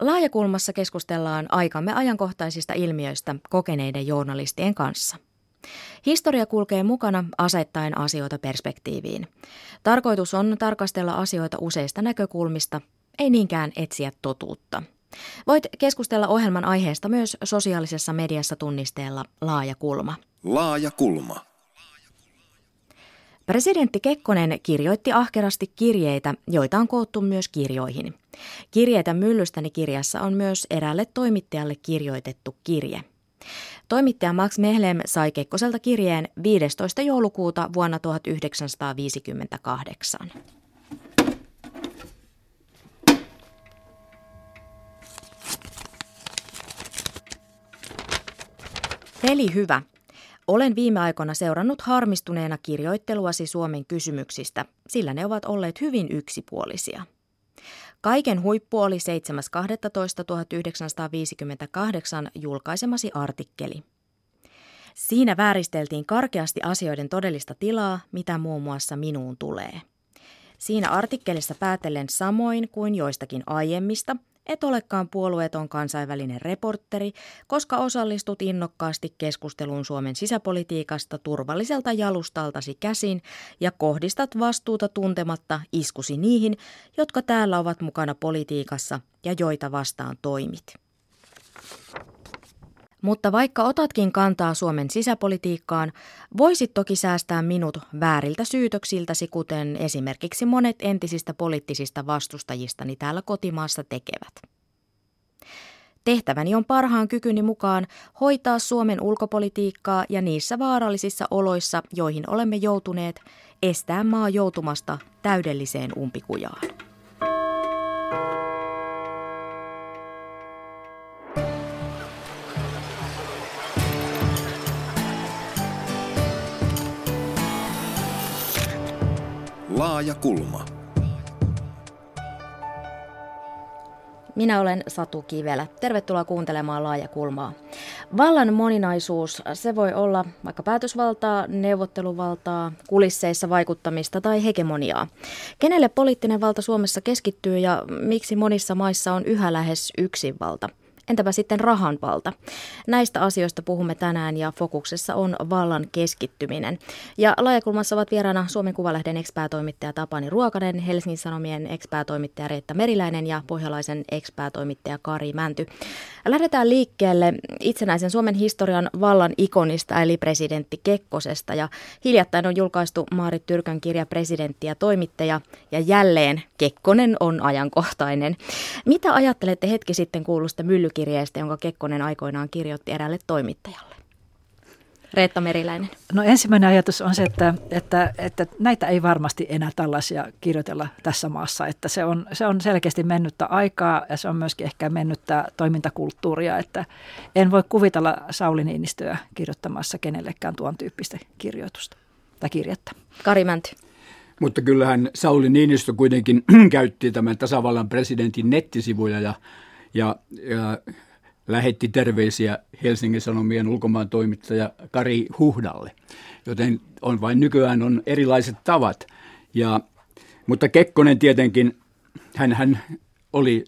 Laajakulmassa keskustellaan aikamme ajankohtaisista ilmiöistä kokeneiden journalistien kanssa. Historia kulkee mukana asettaen asioita perspektiiviin. Tarkoitus on tarkastella asioita useista näkökulmista, ei niinkään etsiä totuutta. Voit keskustella ohjelman aiheesta myös sosiaalisessa mediassa tunnisteella Laaja kulma. Laaja kulma. Presidentti Kekkonen kirjoitti ahkerasti kirjeitä, joita on koottu myös kirjoihin. Kirjeitä myllystäni kirjassa on myös eräälle toimittajalle kirjoitettu kirje. Toimittaja Max Mehlem sai Kekkoselta kirjeen 15. joulukuuta vuonna 1958. Veli hyvä, olen viime aikoina seurannut harmistuneena kirjoitteluasi Suomen kysymyksistä, sillä ne ovat olleet hyvin yksipuolisia. Kaiken huippu oli 7.12.1958 julkaisemasi artikkeli. Siinä vääristeltiin karkeasti asioiden todellista tilaa, mitä muun muassa minuun tulee. Siinä artikkelissa päätellen samoin kuin joistakin aiemmista, et olekaan puolueeton kansainvälinen reporteri, koska osallistut innokkaasti keskusteluun Suomen sisäpolitiikasta turvalliselta jalustaltasi käsin ja kohdistat vastuuta tuntematta iskusi niihin, jotka täällä ovat mukana politiikassa ja joita vastaan toimit. Mutta vaikka otatkin kantaa Suomen sisäpolitiikkaan, voisit toki säästää minut vääriltä syytöksiltäsi, kuten esimerkiksi monet entisistä poliittisista vastustajistani täällä kotimaassa tekevät. Tehtäväni on parhaan kykyni mukaan hoitaa Suomen ulkopolitiikkaa ja niissä vaarallisissa oloissa, joihin olemme joutuneet, estää maa joutumasta täydelliseen umpikujaan. Laaja kulma. Minä olen Satu Kivelä. Tervetuloa kuuntelemaan Laaja kulmaa. Vallan moninaisuus, se voi olla vaikka päätösvaltaa, neuvotteluvaltaa, kulisseissa vaikuttamista tai hegemoniaa. Kenelle poliittinen valta Suomessa keskittyy ja miksi monissa maissa on yhä lähes yksinvalta? Entäpä sitten rahan valta? Näistä asioista puhumme tänään ja fokuksessa on vallan keskittyminen. Ja laajakulmassa ovat vieraana Suomen Kuvalehden ekspäätoimittaja Tapani Ruokanen, Helsingin Sanomien ekspäätoimittaja Reetta Meriläinen ja pohjalaisen ekspäätoimittaja Kari Mänty. Lähdetään liikkeelle itsenäisen Suomen historian vallan ikonista eli presidentti Kekkosesta. Ja hiljattain on julkaistu Maarit Tyrkön kirja presidentti ja toimittaja ja jälleen Kekkonen on ajankohtainen. Mitä ajattelette hetki sitten kuulusta mylly kirjeestä, jonka Kekkonen aikoinaan kirjoitti eräälle toimittajalle? Reetta Meriläinen. No ensimmäinen ajatus on se, että, että, että näitä ei varmasti enää tällaisia kirjoitella tässä maassa. Että se, on, se on selkeästi mennyttä aikaa ja se on myöskin ehkä mennyttä toimintakulttuuria. Että en voi kuvitella Sauli Niinistöä kirjoittamassa kenellekään tuon tyyppistä kirjoitusta tai kirjettä. Kari Mänty. Mutta kyllähän Sauli Niinistö kuitenkin käytti tämän tasavallan presidentin nettisivuja ja ja, ja lähetti terveisiä Helsingin Sanomien ulkomaan toimittaja Kari Huhdalle. Joten on vain nykyään on erilaiset tavat. Ja, mutta Kekkonen tietenkin, hän, hän oli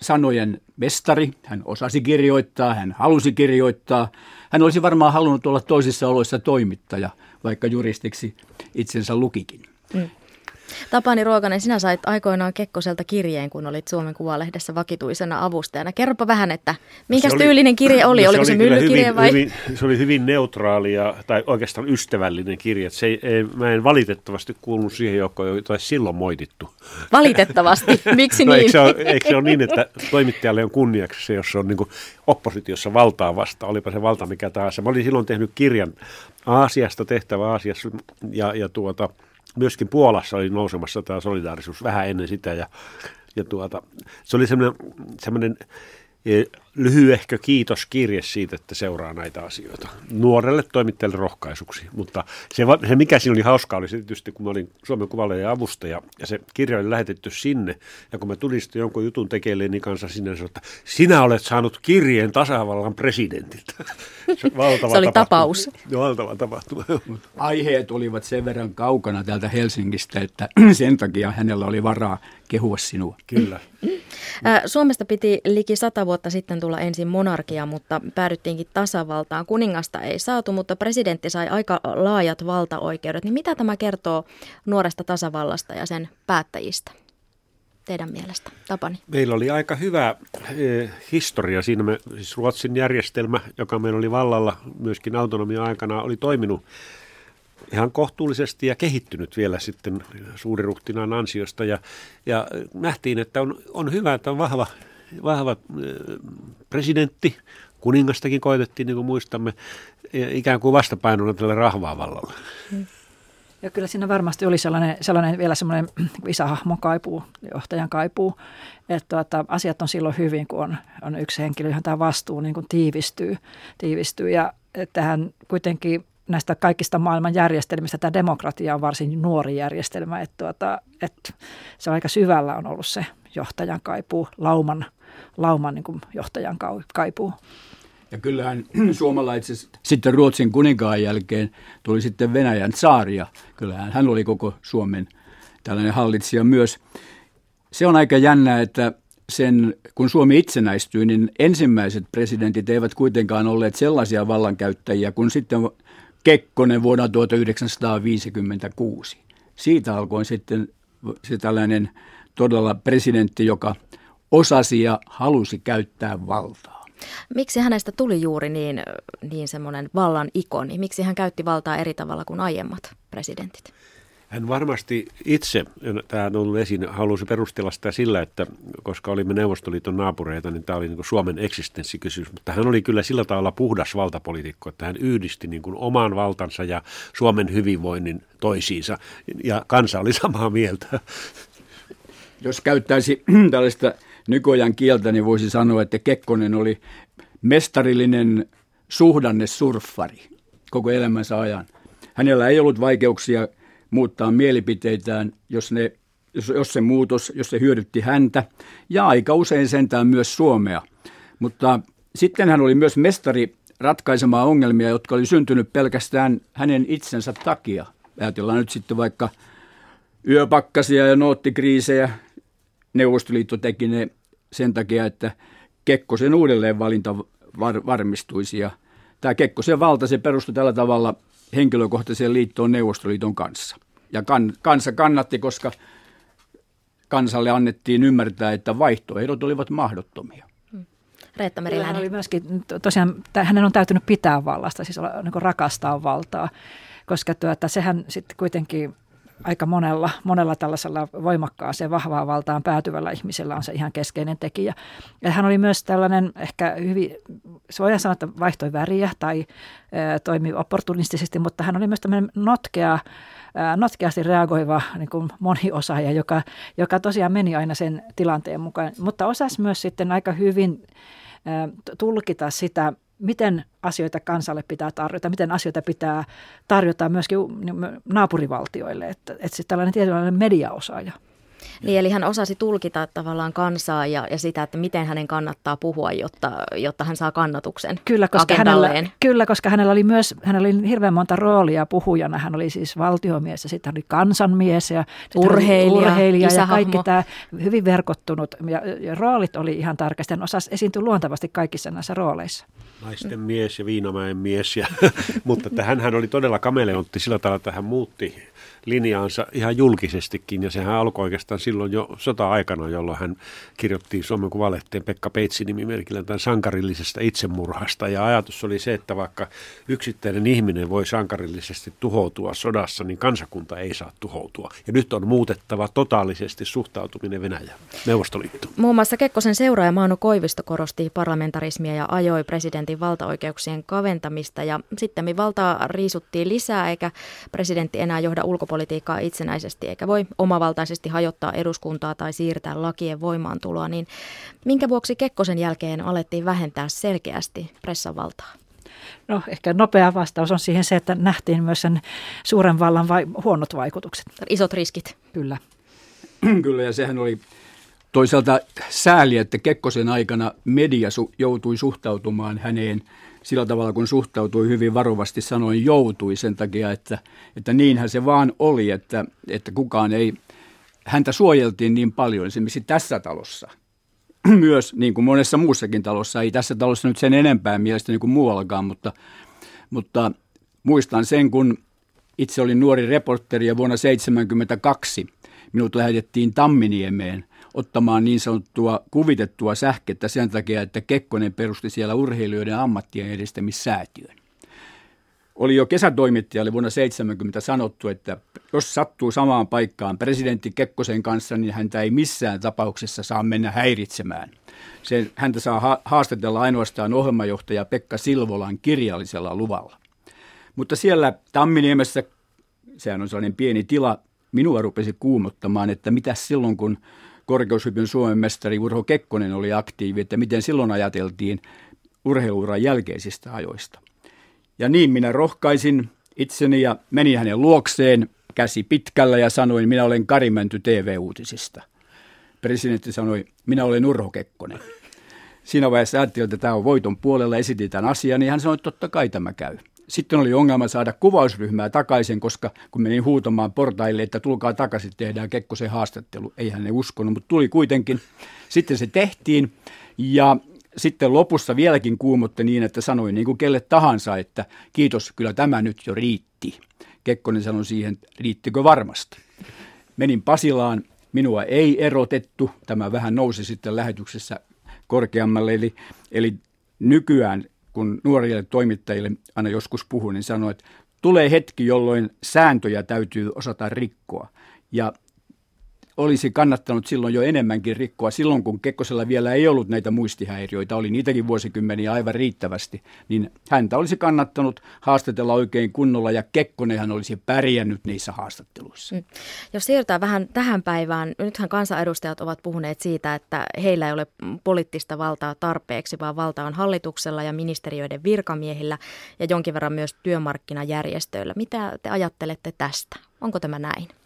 sanojen mestari, hän osasi kirjoittaa, hän halusi kirjoittaa. Hän olisi varmaan halunnut olla toisissa oloissa toimittaja, vaikka juristiksi itsensä lukikin. Mm. Tapani Ruokanen, sinä sait aikoinaan Kekkoselta kirjeen, kun olit Suomen Kuvalehdessä vakituisena avustajana. Kerropa vähän, että minkä tyylinen kirje oli? No, Oliko se, se myllykirje hyvin, vai? Hyvin, se oli hyvin neutraali ja, tai oikeastaan ystävällinen kirje. Se ei, ei, mä en valitettavasti kuulunut siihen joukkoon, jota silloin moitittu. Valitettavasti? Miksi no, niin? Eikö se, ole, eikö se ole niin, että toimittajalle on kunniaksi se, jos se on niin oppositiossa valtaa vasta, olipa se valta mikä tahansa. Mä olin silloin tehnyt kirjan Aasiasta, tehtävä Aasiassa ja, ja tuota, myöskin Puolassa oli nousemassa tämä solidaarisuus vähän ennen sitä ja, ja tuota, se oli semmoinen, semmoinen e, lyhyehkö kiitoskirje siitä, että seuraa näitä asioita. Nuorelle toimittajalle rohkaisuksi, mutta se, se mikä siinä oli hauskaa oli se tietysti, kun mä olin Suomen kuvalle avustaja ja se kirja oli lähetetty sinne ja kun mä tulin sitten jonkun jutun tekeleeni kanssa sinne, että sinä olet saanut kirjeen tasavallan presidentiltä. Se, valtava se oli tapahtuma. tapaus. Valtava tapahtuma. Aiheet olivat sen verran kaukana täältä Helsingistä, että sen takia hänellä oli varaa kehua sinua. Kyllä. Suomesta piti liki sata vuotta sitten tulla ensin monarkia, mutta päädyttiinkin tasavaltaan. Kuningasta ei saatu, mutta presidentti sai aika laajat valtaoikeudet. Niin mitä tämä kertoo nuoresta tasavallasta ja sen päättäjistä? teidän mielestä, Tapani? Meillä oli aika hyvä eh, historia siinä. Me, siis Ruotsin järjestelmä, joka meillä oli vallalla myöskin autonomia aikana, oli toiminut ihan kohtuullisesti ja kehittynyt vielä sitten suuriruhtinaan ansiosta. Ja, ja nähtiin, että on, on hyvä, että on vahva, vahva presidentti, kuningastakin koitettiin, niin kuin muistamme, ikään kuin vastapainona tälle rahvaavallalle. Hmm. Ja kyllä siinä varmasti oli sellainen, sellainen vielä semmoinen isähahmon kaipuu, johtajan kaipuu, että tuota, asiat on silloin hyvin, kun on, on yksi henkilö, johon tämä vastuu niin kuin tiivistyy, tiivistyy. Ja tähän kuitenkin näistä kaikista maailman järjestelmistä tämä demokratia on varsin nuori järjestelmä, että, tuota, että se on aika syvällä on ollut se johtajan kaipuu, lauman, lauman niin johtajan kaipuu. Ja kyllähän suomalaiset sitten Ruotsin kuninkaan jälkeen tuli sitten Venäjän saaria. Kyllähän hän oli koko Suomen tällainen hallitsija myös. Se on aika jännä, että sen, kun Suomi itsenäistyi, niin ensimmäiset presidentit eivät kuitenkaan olleet sellaisia vallankäyttäjiä kuin sitten Kekkonen vuonna 1956. Siitä alkoi sitten se tällainen todella presidentti, joka osasi ja halusi käyttää valtaa. Miksi hänestä tuli juuri niin, niin semmoinen vallan ikoni? Miksi hän käytti valtaa eri tavalla kuin aiemmat presidentit? Hän varmasti itse, tämä on ollut esiin, halusi perustella sitä sillä, että koska olimme Neuvostoliiton naapureita, niin tämä oli niin Suomen eksistenssikysymys. Mutta hän oli kyllä sillä tavalla puhdas valtapolitiikko, että hän yhdisti niin kuin oman valtansa ja Suomen hyvinvoinnin toisiinsa. Ja kansa oli samaa mieltä. Jos käyttäisi tällaista nykyajan kieltä, niin voisi sanoa, että Kekkonen oli mestarillinen suhdannesurffari koko elämänsä ajan. Hänellä ei ollut vaikeuksia muuttaa mielipiteitään, jos, ne, jos, jos se muutos, jos se hyödytti häntä, ja aika usein sentään myös Suomea. Mutta sitten hän oli myös mestari ratkaisemaan ongelmia, jotka oli syntynyt pelkästään hänen itsensä takia. Ajatellaan nyt sitten vaikka yöpakkasia ja noottikriisejä, Neuvostoliitto teki ne sen takia, että Kekkosen uudelleenvalinta var, varmistuisi. Ja tämä Kekkosen valta se perustui tällä tavalla henkilökohtaiseen liittoon Neuvostoliiton kanssa. Ja kan, kansa kannatti, koska kansalle annettiin ymmärtää, että vaihtoehdot olivat mahdottomia. Hmm. Reetta Meriläinen. oli myöskin, tosiaan, hänen on täytynyt pitää vallasta, siis niin rakastaa valtaa, koska tuota, sehän sitten kuitenkin aika monella, monella tällaisella voimakkaaseen vahvaan valtaan päätyvällä ihmisellä on se ihan keskeinen tekijä. Ja hän oli myös tällainen ehkä hyvin, se voidaan sanoa, että vaihtoi väriä tai ä, toimi opportunistisesti, mutta hän oli myös tämmöinen notkea, notkeasti reagoiva niin kuin moniosaaja, joka, joka tosiaan meni aina sen tilanteen mukaan, mutta osasi myös sitten aika hyvin tulkita sitä miten asioita kansalle pitää tarjota, miten asioita pitää tarjota myöskin naapurivaltioille, että, että sitten tällainen tietynlainen mediaosaaja. Niin, eli hän osasi tulkita tavallaan kansaa ja, ja sitä, että miten hänen kannattaa puhua, jotta, jotta hän saa kannatuksen kyllä, koska hänellä, kyllä, koska hänellä oli myös hänellä oli hirveän monta roolia puhujana. Hän oli siis valtiomies ja sitten hän oli kansanmies ja urheilija, urheilija ja kaikki tämä hyvin verkottunut. Ja, ja roolit oli ihan tarkasti. Hän osasi esiintyä luontavasti kaikissa näissä rooleissa. Naisten mies ja Viinamäen mies, ja, mutta että hän oli todella kameleontti sillä tavalla, että hän muutti linjaansa ihan julkisestikin, ja sehän alkoi oikeastaan silloin jo sota-aikana, jolloin hän kirjoitti Suomen Kuvalehteen Pekka Peitsi nimimerkillä tämän sankarillisesta itsemurhasta, ja ajatus oli se, että vaikka yksittäinen ihminen voi sankarillisesti tuhoutua sodassa, niin kansakunta ei saa tuhoutua. Ja nyt on muutettava totaalisesti suhtautuminen Venäjään, Neuvostoliittoon. Muun muassa Kekkosen seuraaja Maano Koivisto korosti parlamentarismia ja ajoi presidentin valtaoikeuksien kaventamista, ja sitten valtaa riisuttiin lisää, eikä presidentti enää johda ulkopuolella ulkopolitiikkaa itsenäisesti eikä voi omavaltaisesti hajottaa eduskuntaa tai siirtää lakien voimaantuloa, niin minkä vuoksi Kekkosen jälkeen alettiin vähentää selkeästi pressan valtaa? No ehkä nopea vastaus on siihen se, että nähtiin myös sen suuren vallan vai, huonot vaikutukset. Isot riskit. Kyllä. Kyllä ja sehän oli toisaalta sääli, että Kekkosen aikana media su- joutui suhtautumaan häneen – sillä tavalla, kun suhtautui hyvin varovasti, sanoin joutui sen takia, että, että niinhän se vaan oli, että, että kukaan ei häntä suojeltiin niin paljon esimerkiksi tässä talossa. Myös niin kuin monessa muussakin talossa, ei tässä talossa nyt sen enempää mielestäni kuin muuallakaan, mutta, mutta muistan sen, kun itse olin nuori reporteri ja vuonna 1972 minut lähetettiin Tamminiemeen ottamaan niin sanottua kuvitettua sähkettä sen takia, että Kekkonen perusti siellä urheilijoiden ammattien edistämissäätiön. Oli jo kesätoimittajalle vuonna 70 sanottu, että jos sattuu samaan paikkaan presidentti Kekkosen kanssa, niin häntä ei missään tapauksessa saa mennä häiritsemään. Se, häntä saa haastatella ainoastaan ohjelmajohtaja Pekka Silvolan kirjallisella luvalla. Mutta siellä Tamminiemessä, sehän on sellainen pieni tila, minua rupesi kuumottamaan, että mitä silloin kun korkeushypyn Suomen mestari Urho Kekkonen oli aktiivi, että miten silloin ajateltiin urheiluuran jälkeisistä ajoista. Ja niin minä rohkaisin itseni ja menin hänen luokseen käsi pitkällä ja sanoin, minä olen Karimänty TV-uutisista. Presidentti sanoi, minä olen Urho Kekkonen. Siinä vaiheessa ajattelin, että tämä on voiton puolella, esitin tämän asian, niin hän sanoi, että totta kai tämä käy. Sitten oli ongelma saada kuvausryhmää takaisin, koska kun menin huutamaan portaille, että tulkaa takaisin, tehdään Kekkosen haastattelu. Ei hän ne uskonut, mutta tuli kuitenkin. Sitten se tehtiin ja sitten lopussa vieläkin kuumotti niin, että sanoin niin kuin kelle tahansa, että kiitos, kyllä tämä nyt jo riitti. Kekkonen sanoi siihen, riittikö varmasti. Menin Pasilaan, minua ei erotettu, tämä vähän nousi sitten lähetyksessä korkeammalle, eli, eli nykyään kun nuorille toimittajille aina joskus puhun, niin sanoo, että tulee hetki, jolloin sääntöjä täytyy osata rikkoa. Ja olisi kannattanut silloin jo enemmänkin rikkoa. Silloin kun Kekkosella vielä ei ollut näitä muistihäiriöitä, oli niitäkin vuosikymmeniä aivan riittävästi, niin häntä olisi kannattanut haastatella oikein kunnolla ja Kekkonenhan olisi pärjännyt niissä haastatteluissa. Mm. Jos siirrytään vähän tähän päivään, nythän kansanedustajat ovat puhuneet siitä, että heillä ei ole poliittista valtaa tarpeeksi, vaan valta on hallituksella ja ministeriöiden virkamiehillä ja jonkin verran myös työmarkkinajärjestöillä. Mitä te ajattelette tästä? Onko tämä näin?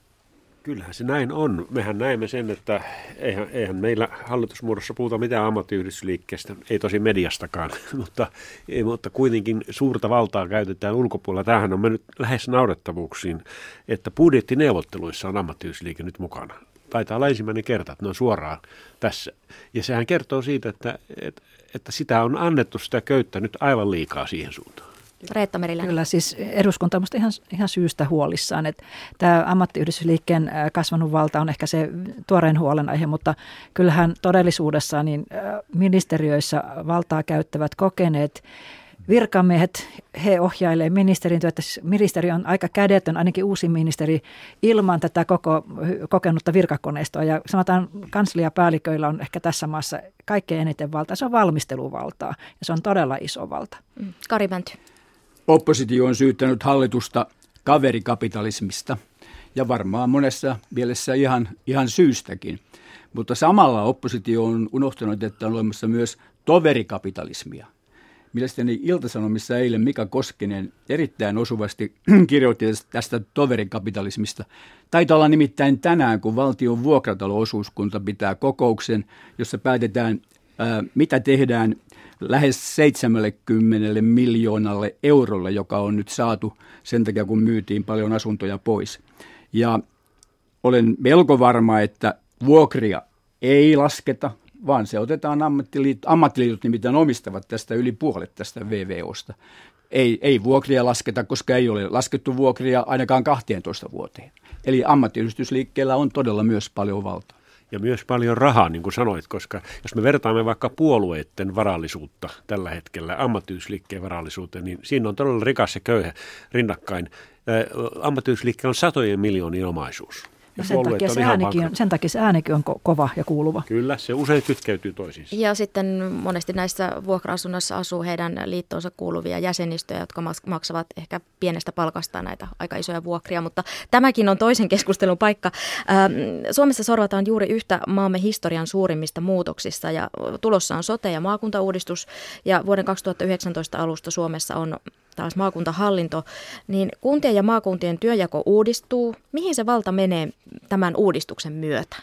Kyllähän se näin on. Mehän näemme sen, että eihän, eihän meillä hallitusmuodossa puhuta mitään ammattiyhdistysliikkeestä, ei tosi mediastakaan, mutta, ei, mutta kuitenkin suurta valtaa käytetään ulkopuolella. Tämähän on mennyt lähes naurettavuuksiin, että budjettineuvotteluissa on ammattiyhdistysliike nyt mukana. Taitaa olla ensimmäinen kerta, että ne on suoraan tässä. Ja sehän kertoo siitä, että, että, että sitä on annettu sitä köyttä nyt aivan liikaa siihen suuntaan. Reetta Merilä. Kyllä, siis eduskunta on ihan, ihan syystä huolissaan. Että tämä ammattiyhdistysliikkeen kasvanut valta on ehkä se tuoreen huolenaihe, mutta kyllähän todellisuudessa niin ministeriöissä valtaa käyttävät kokeneet virkamiehet, he ohjailee ministerin työtä. Siis ministeri on aika kädetön, ainakin uusi ministeri, ilman tätä koko kokenutta virkakoneistoa. Ja sanotaan, kansliapäälliköillä on ehkä tässä maassa kaikkein eniten valtaa. Se on valmisteluvaltaa ja se on todella iso valta. Mm. Kari Mänty. Oppositio on syyttänyt hallitusta kaverikapitalismista ja varmaan monessa mielessä ihan, ihan syystäkin. Mutta samalla oppositio on unohtanut, että on olemassa myös toverikapitalismia. Mielestäni Iltasanomissa eilen Mika Koskinen erittäin osuvasti kirjoitti tästä toverikapitalismista. Taitaa olla nimittäin tänään, kun valtion vuokratalo-osuuskunta pitää kokouksen, jossa päätetään, ää, mitä tehdään lähes 70 miljoonalle eurolle, joka on nyt saatu sen takia, kun myytiin paljon asuntoja pois. Ja olen melko varma, että vuokria ei lasketa, vaan se otetaan ammattiliitot, ammattiliitot nimittäin omistavat tästä yli puolet tästä VVOsta. Ei, ei vuokria lasketa, koska ei ole laskettu vuokria ainakaan 12 vuoteen. Eli ammattiyhdistysliikkeellä on todella myös paljon valtaa ja myös paljon rahaa, niin kuin sanoit, koska jos me vertaamme vaikka puolueiden varallisuutta tällä hetkellä ammattiyysliikkeen varallisuuteen, niin siinä on todella rikas ja köyhä rinnakkain. Ammattiyysliikkeellä on satojen miljoonien omaisuus. Ja sen takia, se äänikin on, sen takia se äänikin on ko- kova ja kuuluva. Kyllä, se usein kytkeytyy toisiinsa. Ja sitten monesti näissä vuokra-asunnoissa asuu heidän liittoonsa kuuluvia jäsenistöjä, jotka maksavat ehkä pienestä palkasta näitä aika isoja vuokria, mutta tämäkin on toisen keskustelun paikka. Ähm, Suomessa sorvataan juuri yhtä maamme historian suurimmista muutoksista ja tulossa on sote- ja maakuntauudistus ja vuoden 2019 alusta Suomessa on taas maakuntahallinto, niin kuntien ja maakuntien työjako uudistuu. Mihin se valta menee tämän uudistuksen myötä?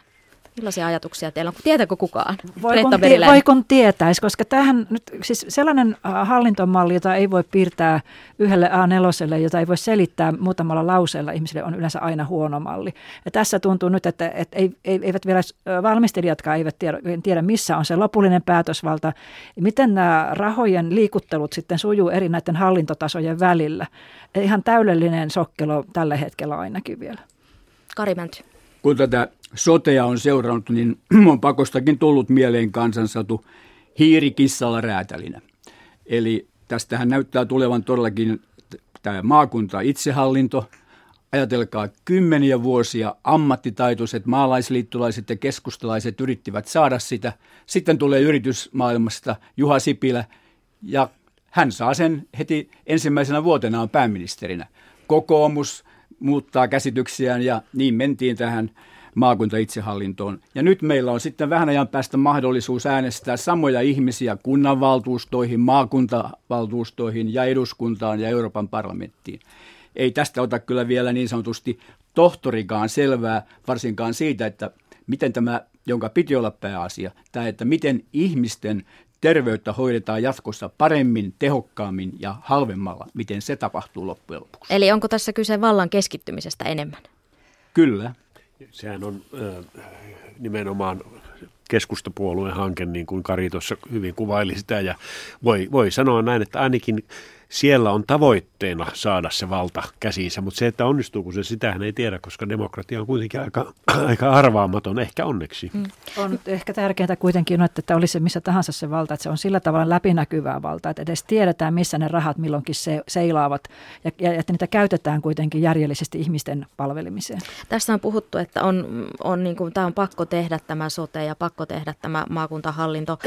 Millaisia ajatuksia teillä on? Tietääkö kukaan? Voi kun, tie, voi kun tietäisi, koska tämähän nyt, siis sellainen hallintomalli, jota ei voi piirtää yhdelle A4, jota ei voi selittää muutamalla lauseella ihmisille, on yleensä aina huono malli. Ja tässä tuntuu nyt, että, että eivät vielä valmistelijatkaan eivät tiedä, tiedä, missä on se lopullinen päätösvalta, miten nämä rahojen liikuttelut sitten sujuu eri näiden hallintotasojen välillä. Ihan täydellinen sokkelo tällä hetkellä ainakin vielä. Kari Mänty. Kun tätä sotea on seurannut, niin on pakostakin tullut mieleen kansansatu hiiri kissalla räätälinä. Eli tästähän näyttää tulevan todellakin tämä maakunta itsehallinto. Ajatelkaa, kymmeniä vuosia ammattitaitoiset maalaisliittolaiset ja keskustalaiset yrittivät saada sitä. Sitten tulee yritysmaailmasta Juha Sipilä ja hän saa sen heti ensimmäisenä vuotenaan pääministerinä. Kokoomus muuttaa käsityksiään ja niin mentiin tähän maakuntaitsehallintoon. Ja nyt meillä on sitten vähän ajan päästä mahdollisuus äänestää samoja ihmisiä kunnanvaltuustoihin, maakuntavaltuustoihin ja eduskuntaan ja Euroopan parlamenttiin. Ei tästä ota kyllä vielä niin sanotusti tohtorikaan selvää, varsinkaan siitä, että miten tämä, jonka piti olla pääasia, tämä, että miten ihmisten terveyttä hoidetaan jatkossa paremmin, tehokkaammin ja halvemmalla, miten se tapahtuu loppujen lopuksi. Eli onko tässä kyse vallan keskittymisestä enemmän? Kyllä. Sehän on nimenomaan keskustapuolueen hanke, niin kuin Kari tuossa hyvin kuvaili sitä, ja voi, voi sanoa näin, että ainakin siellä on tavoitteena saada se valta käsiinsä, mutta se, että onnistuuko se, sitähän ei tiedä, koska demokratia on kuitenkin aika, aika arvaamaton, ehkä onneksi. Mm. On ehkä tärkeää kuitenkin, että, että olisi se missä tahansa se valta, että se on sillä tavalla läpinäkyvää valtaa, että edes tiedetään, missä ne rahat milloinkin se, seilaavat ja, ja että niitä käytetään kuitenkin järjellisesti ihmisten palvelemiseen. Tässä on puhuttu, että on, on niin kuin, tämä on pakko tehdä tämä sote ja pakko tehdä tämä maakuntahallinto.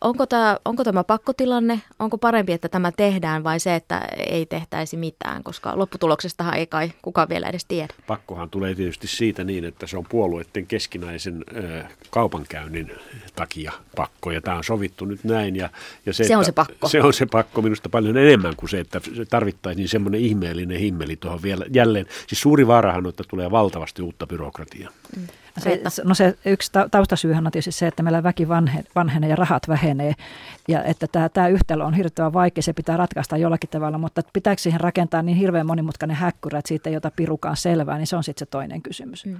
Onko tämä, onko tämä pakkotilanne? Onko parempi, että tämä tehdään vai se, se, että ei tehtäisi mitään, koska lopputuloksestahan ei kai kukaan vielä edes tiedä. Pakkohan tulee tietysti siitä niin, että se on puolueiden keskinäisen ö, kaupankäynnin takia pakko, ja tämä on sovittu nyt näin. Ja, ja se, se on se pakko. Se on se pakko minusta paljon enemmän kuin se, että tarvittaisiin semmoinen ihmeellinen himmeli tuohon vielä jälleen. Siis suuri vaarahan on, että tulee valtavasti uutta byrokratiaa. Mm. Se, no se yksi taustasyyhän on tietysti se, että meillä väki vanhe, vanhenee ja rahat vähenee. Ja että tämä, tämä yhtälö on hirvittävän vaikea, se pitää ratkaista jollakin tavalla, mutta pitääkö siihen rakentaa niin hirveän monimutkainen häkkyrä, että siitä ei ota pirukaan selvää, niin se on sitten se toinen kysymys. Mm.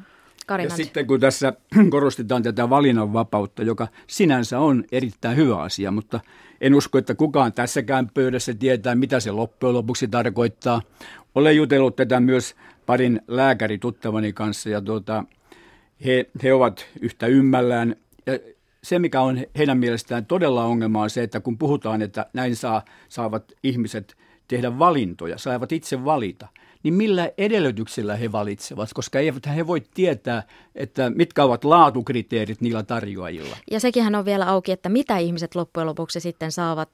Ja sitten kun tässä korostetaan tätä valinnanvapautta, joka sinänsä on erittäin hyvä asia, mutta en usko, että kukaan tässäkään pöydässä tietää, mitä se loppujen lopuksi tarkoittaa. Olen jutellut tätä myös parin lääkärituttavani kanssa ja tuota, he, he ovat yhtä ymmällään. Ja se, mikä on heidän mielestään todella ongelma on se, että kun puhutaan, että näin saa, saavat ihmiset tehdä valintoja, saavat itse valita – niin millä edellytyksillä he valitsevat, koska eivät he voi tietää, että mitkä ovat laatukriteerit niillä tarjoajilla. Ja sekin on vielä auki, että mitä ihmiset loppujen lopuksi sitten saavat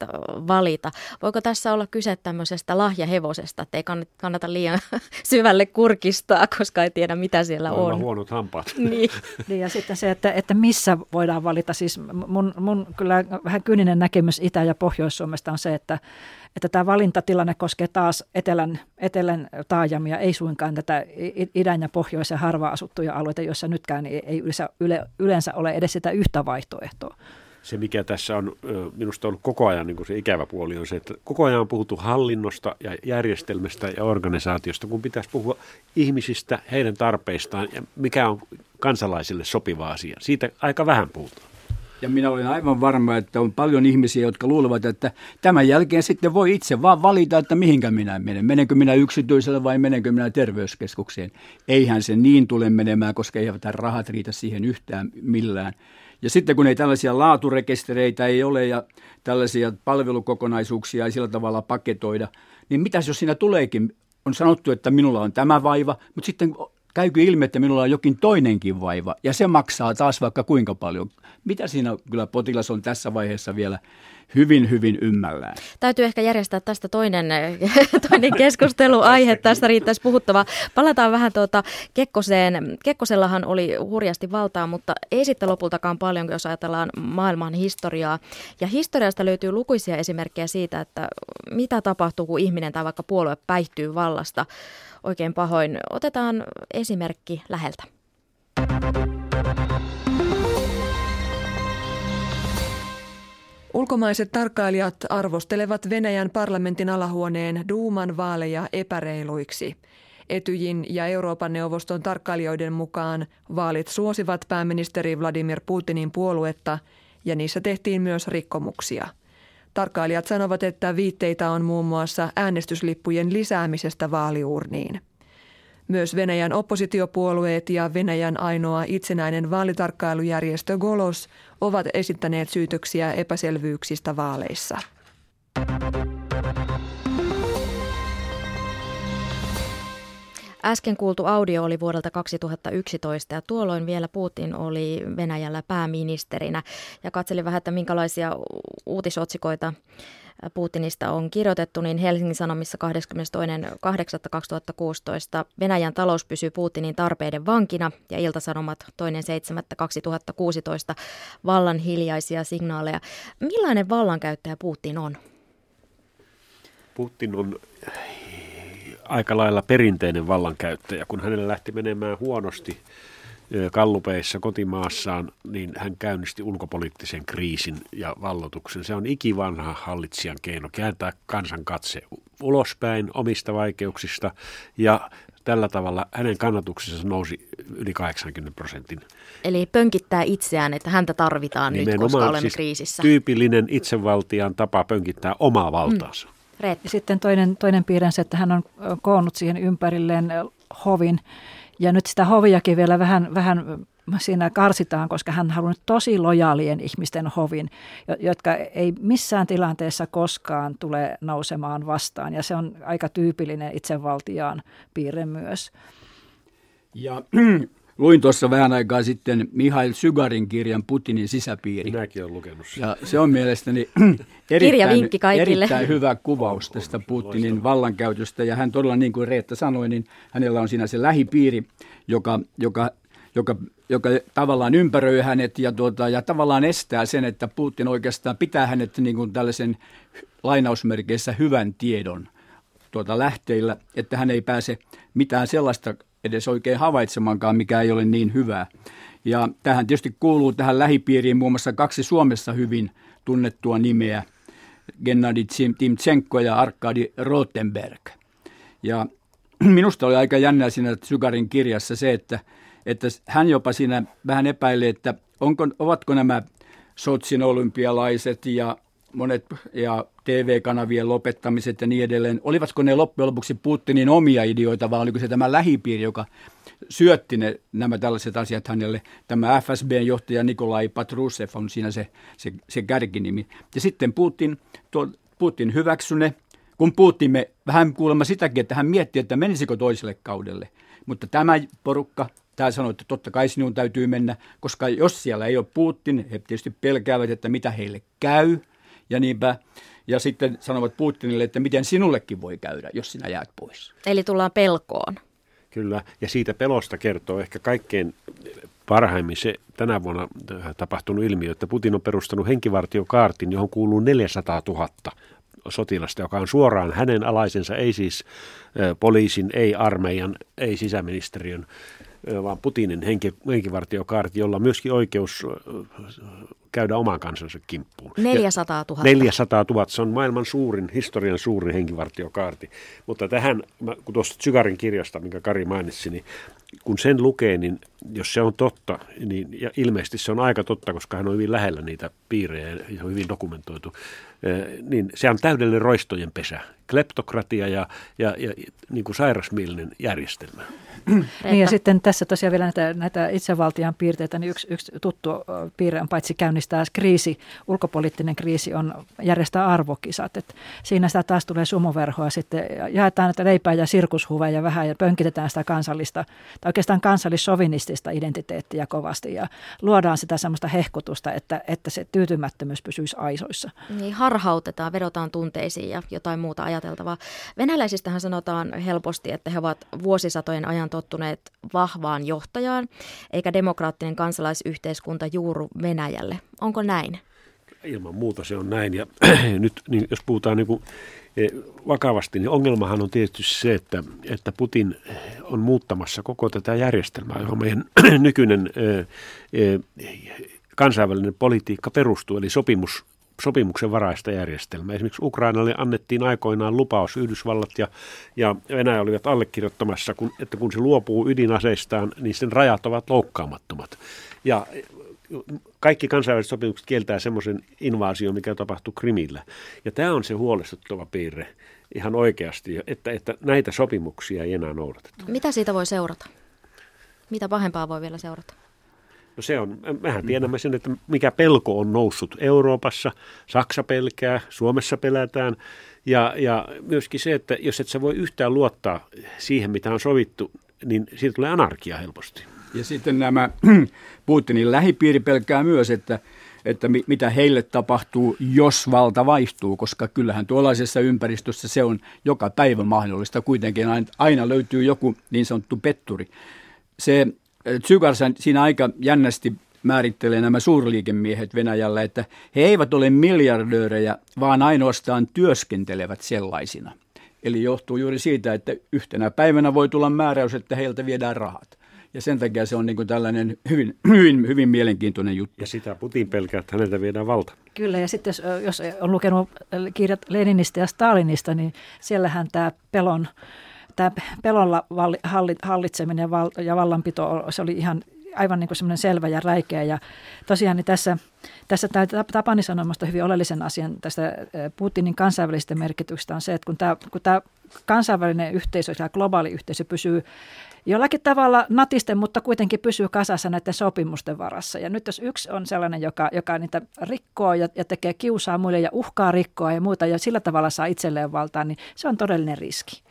valita. Voiko tässä olla kyse tämmöisestä lahjahevosesta, että ei kannata liian syvälle kurkistaa, koska ei tiedä mitä siellä Voi on. huonot hampaat. Niin. niin ja sitten se, että, että missä voidaan valita. Siis mun, mun kyllä vähän kyyninen näkemys Itä- ja Pohjois-Suomesta on se, että että tämä valintatilanne koskee taas etelän, etelän taajamia, ei suinkaan tätä idän ja pohjoisen harvaa asuttuja alueita, joissa nytkään ei yleensä ole edes sitä yhtä vaihtoehtoa. Se, mikä tässä on minusta ollut koko ajan niin se ikävä puoli, on se, että koko ajan on puhuttu hallinnosta ja järjestelmästä ja organisaatiosta, kun pitäisi puhua ihmisistä, heidän tarpeistaan ja mikä on kansalaisille sopiva asia. Siitä aika vähän puhutaan. Ja minä olen aivan varma, että on paljon ihmisiä, jotka luulevat, että tämän jälkeen sitten voi itse vaan valita, että mihinkä minä menen. Menenkö minä yksityiselle vai menenkö minä terveyskeskukseen. Eihän se niin tule menemään, koska eivät rahat riitä siihen yhtään millään. Ja sitten kun ei tällaisia laaturekistereitä ei ole ja tällaisia palvelukokonaisuuksia ei sillä tavalla paketoida, niin mitäs jos siinä tuleekin on sanottu, että minulla on tämä vaiva, mutta sitten käykö ilmi, että minulla on jokin toinenkin vaiva, ja se maksaa taas vaikka kuinka paljon. Mitä siinä kyllä potilas on tässä vaiheessa vielä hyvin, hyvin ymmällään. Täytyy ehkä järjestää tästä toinen, toinen keskusteluaihe. Tästä riittäisi puhuttavaa. Palataan vähän tuota Kekkoseen. Kekkosellahan oli hurjasti valtaa, mutta ei sitten lopultakaan paljon, jos ajatellaan maailman historiaa. Ja historiasta löytyy lukuisia esimerkkejä siitä, että mitä tapahtuu, kun ihminen tai vaikka puolue päihtyy vallasta oikein pahoin. Otetaan esimerkki läheltä. Ulkomaiset tarkkailijat arvostelevat Venäjän parlamentin alahuoneen Duuman vaaleja epäreiluiksi. Etyjin ja Euroopan neuvoston tarkkailijoiden mukaan vaalit suosivat pääministeri Vladimir Putinin puoluetta ja niissä tehtiin myös rikkomuksia. Tarkkailijat sanovat, että viitteitä on muun muassa äänestyslippujen lisäämisestä vaaliurniin. Myös Venäjän oppositiopuolueet ja Venäjän ainoa itsenäinen vaalitarkkailujärjestö Golos ovat esittäneet syytöksiä epäselvyyksistä vaaleissa. Äsken kuultu audio oli vuodelta 2011 ja tuolloin vielä Putin oli Venäjällä pääministerinä ja katselin vähän, että minkälaisia uutisotsikoita Putinista on kirjoitettu, niin Helsingin Sanomissa 22.8.2016 Venäjän talous pysyy Putinin tarpeiden vankina ja Iltasanomat 2.7.2016 vallan hiljaisia signaaleja. Millainen vallankäyttäjä Putin on? Putin on aika lailla perinteinen vallankäyttäjä. Kun hänelle lähti menemään huonosti kallupeissa kotimaassaan, niin hän käynnisti ulkopoliittisen kriisin ja vallotuksen. Se on ikivanha hallitsijan keino kääntää kansan katse ulospäin omista vaikeuksista ja tällä tavalla hänen kannatuksensa nousi yli 80 prosentin. Eli pönkittää itseään, että häntä tarvitaan Nimenomaan, nyt, koska olemme siis kriisissä. tyypillinen itsevaltian tapa pönkittää omaa valtaansa. Mm. Ja sitten toinen, toinen piirre on se, että hän on koonnut siihen ympärilleen hovin. Ja nyt sitä hoviakin vielä vähän, vähän siinä karsitaan, koska hän haluaa tosi lojaalien ihmisten hovin, jotka ei missään tilanteessa koskaan tule nousemaan vastaan. Ja se on aika tyypillinen itsevaltiaan piirre myös. Ja Luin tuossa vähän aikaa sitten Mihail Sygarin kirjan Putinin sisäpiiri. Minäkin olen lukenut sen. Ja se on mielestäni erittäin, erittäin hyvä kuvaus tästä Putinin vallankäytöstä. Ja hän todella, niin kuin Reetta sanoi, niin hänellä on siinä se lähipiiri, joka, joka, joka, joka tavallaan ympäröi hänet ja, tuota, ja tavallaan estää sen, että Putin oikeastaan pitää hänet niin kuin tällaisen lainausmerkeissä hyvän tiedon tuota lähteillä, että hän ei pääse mitään sellaista edes oikein havaitsemankaan, mikä ei ole niin hyvää. Ja tähän tietysti kuuluu tähän lähipiiriin muun muassa kaksi Suomessa hyvin tunnettua nimeä, Gennady Timtsenko ja Arkadi Rotenberg. Ja minusta oli aika jännää siinä Sygarin kirjassa se, että, että hän jopa siinä vähän epäilee, että onko, ovatko nämä Sotsin olympialaiset ja monet ja TV-kanavien lopettamiset ja niin edelleen, olivatko ne loppujen lopuksi Putinin omia ideoita vai oliko se tämä lähipiiri, joka syötti ne, nämä tällaiset asiat hänelle. Tämä FSBn johtaja Nikolai Patrushev on siinä se, se, se kärkinimi. Ja sitten Putin, tuo, Putin hyväksyi ne, kun me vähän kuulemma sitäkin, että hän mietti, että menisikö toiselle kaudelle. Mutta tämä porukka, tämä sanoi, että totta kai sinun täytyy mennä, koska jos siellä ei ole Putin, he tietysti pelkäävät, että mitä heille käy – ja niinpä ja sitten sanovat Putinille, että miten sinullekin voi käydä, jos sinä jäät pois. Eli tullaan pelkoon. Kyllä, ja siitä pelosta kertoo ehkä kaikkein parhaimmin se tänä vuonna tapahtunut ilmiö, että Putin on perustanut henkivartiokaartin, johon kuuluu 400 000 sotilasta, joka on suoraan hänen alaisensa, ei siis poliisin, ei armeijan, ei sisäministeriön, vaan Putinin henki, henkivartiokaarti, jolla on myöskin oikeus käydä oman kansansa kimppuun. 400 000. 400 000, se on maailman suurin, historian suurin henkivartiokaarti. Mutta tähän, kun tuosta Zygarin kirjasta, minkä Kari mainitsi, niin kun sen lukee, niin jos se on totta, niin ja ilmeisesti se on aika totta, koska hän on hyvin lähellä niitä piirejä ja on hyvin dokumentoitu, niin se on täydellinen roistojen pesä. Kleptokratia ja, ja, ja niin kuin sairasmielinen järjestelmä. Niin ja sitten tässä tosiaan vielä näitä, näitä itsevaltian piirteitä, niin yksi, yksi tuttu piirre on paitsi käynnistää kriisi, ulkopoliittinen kriisi on järjestää arvokisat. Et siinä sitä taas tulee sumuverhoa sitten jaetaan näitä leipää ja sirkushuveja vähän ja pönkitetään sitä kansallista, tai oikeastaan kansallissovinistista identiteettiä kovasti ja luodaan sitä semmoista hehkutusta, että, että se tyytymättömyys pysyisi aisoissa. Niin harhautetaan, vedotaan tunteisiin ja jotain muuta ajateltavaa. Venäläisistähän sanotaan helposti, että he ovat vuosisatojen ajan tottuneet vahvaan johtajaan, eikä demokraattinen kansalaisyhteiskunta juuru Venäjälle. Onko näin? Ilman muuta se on näin. Ja nyt niin jos puhutaan niin kuin e, vakavasti, niin ongelmahan on tietysti se, että, että Putin on muuttamassa koko tätä järjestelmää, johon meidän nykyinen e, e, kansainvälinen politiikka perustuu, eli sopimus sopimuksen varaista järjestelmää. Esimerkiksi Ukrainalle annettiin aikoinaan lupaus, Yhdysvallat ja, ja Venäjä olivat allekirjoittamassa, kun, että kun se luopuu ydinaseistaan, niin sen rajat ovat loukkaamattomat. Ja kaikki kansainväliset sopimukset kieltää semmoisen invaasion, mikä tapahtui Krimillä. Ja tämä on se huolestuttava piirre ihan oikeasti, että, että näitä sopimuksia ei enää noudateta. Mitä siitä voi seurata? Mitä pahempaa voi vielä seurata? No se on, mehän tiedämme sen, että mikä pelko on noussut Euroopassa. Saksa pelkää, Suomessa pelätään. Ja, ja myöskin se, että jos et sä voi yhtään luottaa siihen, mitä on sovittu, niin siitä tulee anarkia helposti. Ja sitten nämä Putinin lähipiiri pelkää myös, että, että mitä heille tapahtuu, jos valta vaihtuu, koska kyllähän tuollaisessa ympäristössä se on joka päivä mahdollista. Kuitenkin aina löytyy joku niin sanottu petturi. Se Zygarsan siinä aika jännästi määrittelee nämä suurliikemiehet Venäjällä, että he eivät ole miljardöörejä, vaan ainoastaan työskentelevät sellaisina. Eli johtuu juuri siitä, että yhtenä päivänä voi tulla määräys, että heiltä viedään rahat. Ja sen takia se on niin kuin tällainen hyvin, hyvin, hyvin mielenkiintoinen juttu. Ja sitä Putin pelkää, että häneltä viedään valta. Kyllä, ja sitten jos, jos on lukenut kirjat Leninistä ja Stalinista, niin siellähän tämä pelon tämä pelolla hallitseminen ja vallanpito, se oli ihan aivan niin kuin selvä ja räikeä. Ja tosiaan niin tässä, tässä tämä Tapani sanomasta hyvin oleellisen asian tästä Putinin kansainvälistä merkityksestä on se, että kun tämä, kun tämä kansainvälinen yhteisö ja globaali yhteisö pysyy jollakin tavalla natisten, mutta kuitenkin pysyy kasassa näiden sopimusten varassa. Ja nyt jos yksi on sellainen, joka, joka niitä rikkoo ja, ja tekee kiusaa muille ja uhkaa rikkoa ja muuta ja sillä tavalla saa itselleen valtaa, niin se on todellinen riski.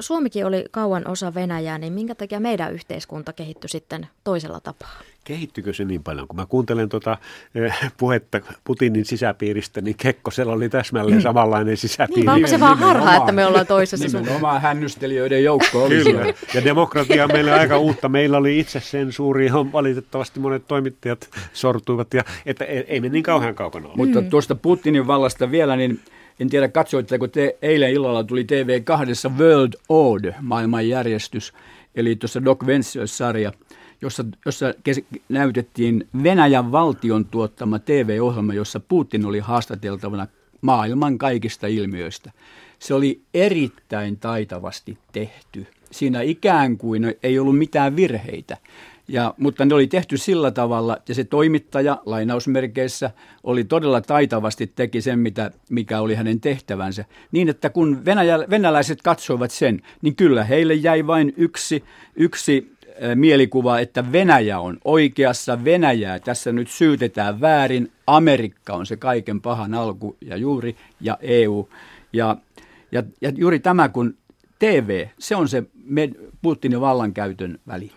Suomikin oli kauan osa Venäjää, niin minkä takia meidän yhteiskunta kehittyi sitten toisella tapaa? Kehittykö se niin paljon? Kun mä kuuntelen tuota eh, puhetta Putinin sisäpiiristä, niin Kekkosella oli täsmälleen mm. samanlainen sisäpiiri. Niin, onko se vaan harha, että me ollaan toisessa? Nimenomaan hännystelijöiden joukko oli Kyllä. Ja demokratia on meille aika uutta. Meillä oli itse sen suuri, johon valitettavasti monet toimittajat sortuivat. Ja, että ei me niin kauhean kaukana ole. Mutta mm. tuosta Putinin vallasta vielä, niin en tiedä katsoitteko te, eilen illalla tuli TV2 World Order, maailmanjärjestys, eli tuossa Doc Ventures-sarja – jossa, jossa kes- näytettiin Venäjän valtion tuottama TV-ohjelma, jossa Putin oli haastateltavana maailman kaikista ilmiöistä. Se oli erittäin taitavasti tehty. Siinä ikään kuin ei ollut mitään virheitä. Ja, mutta ne oli tehty sillä tavalla, että se toimittaja lainausmerkeissä oli todella taitavasti teki sen, mitä, mikä oli hänen tehtävänsä. Niin, että kun venäjä, venäläiset katsoivat sen, niin kyllä heille jäi vain yksi, yksi mielikuva, että Venäjä on oikeassa, Venäjää tässä nyt syytetään väärin, Amerikka on se kaiken pahan alku ja juuri, ja EU. Ja, ja, ja juuri tämä, kun TV, se on se Putinin vallankäytön väli.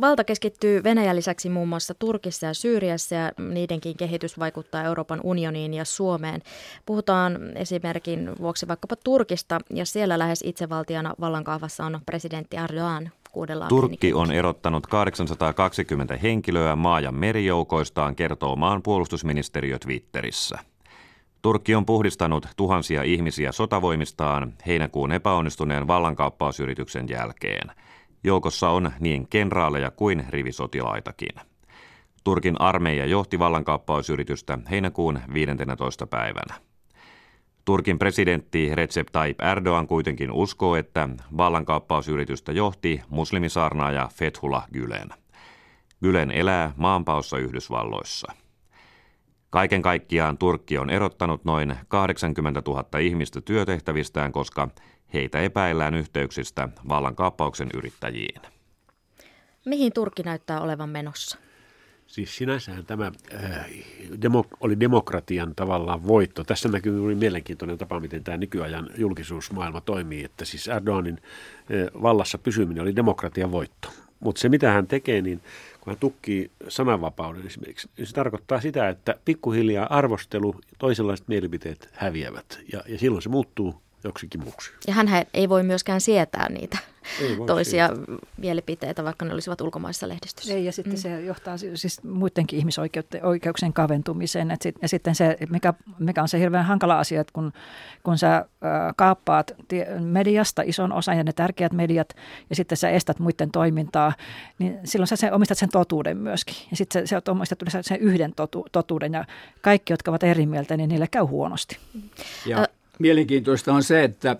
Valta keskittyy Venäjän lisäksi muun muassa Turkissa ja Syyriassa ja niidenkin kehitys vaikuttaa Euroopan unioniin ja Suomeen. Puhutaan esimerkin vuoksi vaikkapa Turkista ja siellä lähes itsevaltiana vallankahvassa on presidentti Erdogan Turkki on erottanut 820 henkilöä maa- ja merijoukoistaan, kertoo maan puolustusministeriö Twitterissä. Turkki on puhdistanut tuhansia ihmisiä sotavoimistaan heinäkuun epäonnistuneen vallankaappausyrityksen jälkeen. Joukossa on niin kenraaleja kuin rivisotilaitakin. Turkin armeija johti vallankaappausyritystä heinäkuun 15. päivänä. Turkin presidentti Recep Tayyip Erdogan kuitenkin uskoo, että vallankaappausyritystä johti muslimisaarnaaja Fethullah Gülen. Gülen elää maanpaossa Yhdysvalloissa. Kaiken kaikkiaan Turkki on erottanut noin 80 000 ihmistä työtehtävistään, koska heitä epäillään yhteyksistä vallankaappauksen yrittäjiin. Mihin Turkki näyttää olevan menossa? Siis sinänsähän tämä äh, demo, oli demokratian tavallaan voitto. Tässä näkyy juuri mielenkiintoinen tapa, miten tämä nykyajan julkisuusmaailma toimii, että siis Erdoganin äh, vallassa pysyminen oli demokratian voitto. Mutta se, mitä hän tekee, niin kun hän tukkii sananvapauden esimerkiksi, niin se tarkoittaa sitä, että pikkuhiljaa arvostelu, toisenlaiset mielipiteet häviävät. Ja, ja silloin se muuttuu joksikin muuksi. Ja hän ei voi myöskään sietää niitä toisia sietää. mielipiteitä, vaikka ne olisivat ulkomaissa lehdistössä. Ei, ja sitten mm. se johtaa siis muidenkin ihmisoikeuksien kaventumiseen. Et sit, ja sitten se, mikä, mikä on se hirveän hankala asia, että kun, kun sä äh, kaappaat mediasta ison osan ja ne tärkeät mediat, ja sitten sä estät muiden toimintaa, niin silloin sä sen, omistat sen totuuden myöskin. Ja sitten sä, sä omistat sen yhden totu, totuuden, ja kaikki, jotka ovat eri mieltä, niin niille käy huonosti. Ja äh, mielenkiintoista on se, että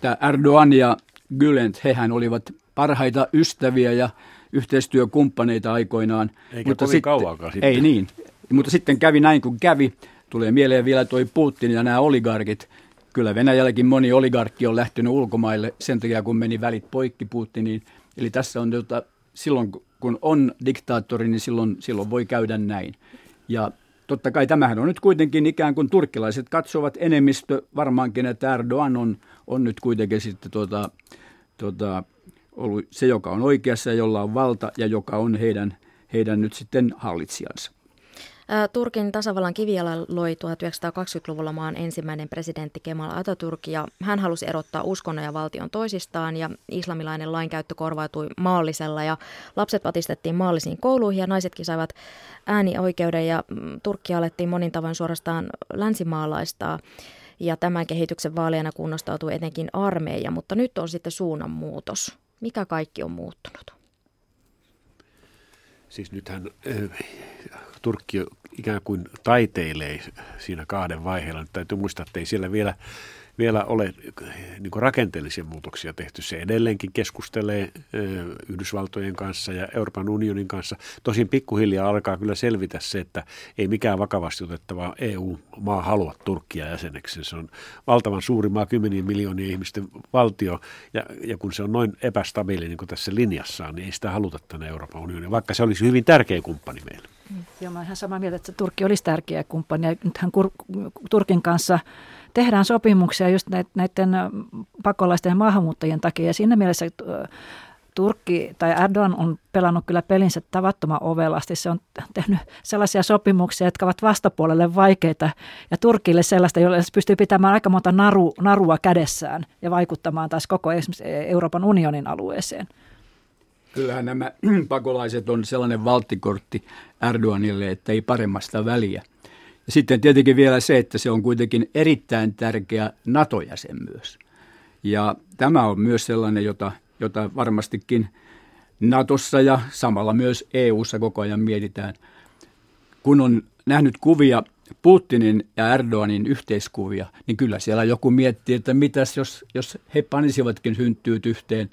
tämä Erdogan ja Gülent, hehän olivat parhaita ystäviä ja yhteistyökumppaneita aikoinaan. Eikä mutta kovin kauankaan sitten. Ei niin, mutta sitten kävi näin kuin kävi. Tulee mieleen vielä toi Putin ja nämä oligarkit. Kyllä Venäjälläkin moni oligarkki on lähtenyt ulkomaille sen takia, kun meni välit poikki Putiniin. Eli tässä on, jota, silloin kun on diktaattori, niin silloin, silloin voi käydä näin. Ja totta kai tämähän on nyt kuitenkin ikään kuin turkkilaiset katsovat enemmistö varmaankin, että Erdogan on, on nyt kuitenkin sitten tuota, tuota, ollut se, joka on oikeassa ja jolla on valta ja joka on heidän, heidän nyt sitten hallitsijansa. Turkin tasavallan kivijala loi 1920-luvulla maan ensimmäinen presidentti Kemal Atatürk ja hän halusi erottaa uskonnon ja valtion toisistaan ja islamilainen lainkäyttö korvautui maallisella ja lapset patistettiin maallisiin kouluihin ja naisetkin saivat äänioikeuden ja mm, Turkki alettiin monin tavoin suorastaan länsimaalaistaa ja tämän kehityksen vaaliana kunnostautui etenkin armeija, mutta nyt on sitten suunnanmuutos. Mikä kaikki on muuttunut? Siis nythän äh, Turkki ikään kuin taiteilee siinä kahden vaiheella. Nyt täytyy muistaa, että ei siellä vielä vielä ole niin rakenteellisia muutoksia tehty. Se edelleenkin keskustelee Yhdysvaltojen kanssa ja Euroopan unionin kanssa. Tosin pikkuhiljaa alkaa kyllä selvitä se, että ei mikään vakavasti otettava EU-maa halua Turkkia jäseneksi. Se on valtavan suuri maa, kymmenien miljoonien ihmisten valtio, ja, ja kun se on noin epästabiili niin kuin tässä linjassaan, niin ei sitä haluta tänne Euroopan unioniin, vaikka se olisi hyvin tärkeä kumppani meille. Joo, mä olen ihan samaa mieltä, että Turkki olisi tärkeä kumppani. Ja nythän Turkin kanssa tehdään sopimuksia just näiden pakolaisten ja maahanmuuttajien takia. Ja siinä mielessä Turkki tai Erdogan on pelannut kyllä pelinsä tavattoman ovelasti. Se on tehnyt sellaisia sopimuksia, jotka ovat vastapuolelle vaikeita ja Turkille sellaista, jolla se pystyy pitämään aika monta naru, narua kädessään ja vaikuttamaan taas koko Euroopan unionin alueeseen. Kyllähän nämä pakolaiset on sellainen valttikortti Erdoganille, että ei paremmasta väliä. Sitten tietenkin vielä se, että se on kuitenkin erittäin tärkeä NATO-jäsen myös. Ja tämä on myös sellainen, jota, jota varmastikin Natossa ja samalla myös EU:ssa koko ajan mietitään. Kun on nähnyt kuvia Putinin ja Erdoganin yhteiskuvia, niin kyllä siellä joku miettii, että mitäs jos, jos he panisivatkin hynttyyt yhteen,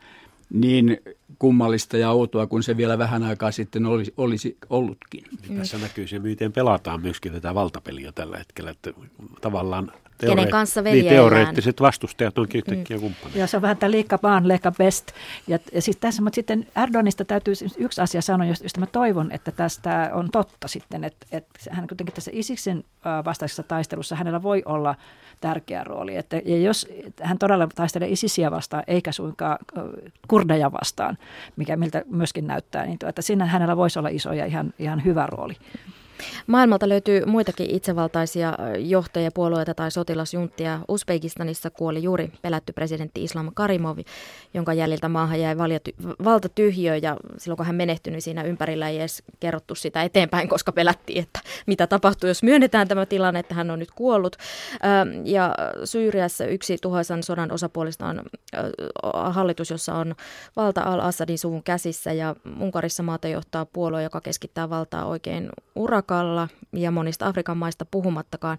niin kummallista ja outoa, kun se vielä vähän aikaa sitten olisi, olisi ollutkin. Niin tässä näkyy se, miten pelataan myöskin tätä valtapeliä tällä hetkellä, että tavallaan teore- Kenen kanssa niin, teoreettiset vastustajat on yhtäkkiä mm. kumppaneita. Ja se on vähän tämä liikka vaan, leikka best. Ja, ja siis tässä, mutta sitten Erdoganista täytyy siis yksi asia sanoa, josta mä toivon, että tästä on totta sitten, että, että hän kuitenkin tässä Isiksen vastaisessa taistelussa hänellä voi olla tärkeä rooli. Että, ja jos hän todella taistelee ISISiä vastaan, eikä suinkaan kurdeja vastaan, mikä miltä myöskin näyttää, niin tuota, siinä hänellä voisi olla iso ja ihan, ihan hyvä rooli. Maailmalta löytyy muitakin itsevaltaisia johtajia, puolueita tai sotilasjunttia. Uzbekistanissa kuoli juuri pelätty presidentti Islam Karimov, jonka jäljiltä maahan jäi valtatyhjöö ja silloin kun hän menehtyi, niin siinä ympärillä ei edes kerrottu sitä eteenpäin, koska pelättiin, että mitä tapahtuu, jos myönnetään tämä tilanne, että hän on nyt kuollut. Ja Syyriassa yksi tuhoisan sodan osapuolista on hallitus, jossa on valta al-Assadin suvun käsissä ja Unkarissa maata johtaa puolue, joka keskittää valtaa oikein urak Sakalla ja monista Afrikan maista puhumattakaan.